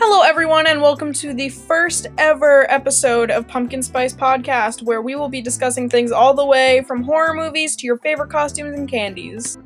Hello, everyone, and welcome to the first ever episode of Pumpkin Spice Podcast, where we will be discussing things all the way from horror movies to your favorite costumes and candies.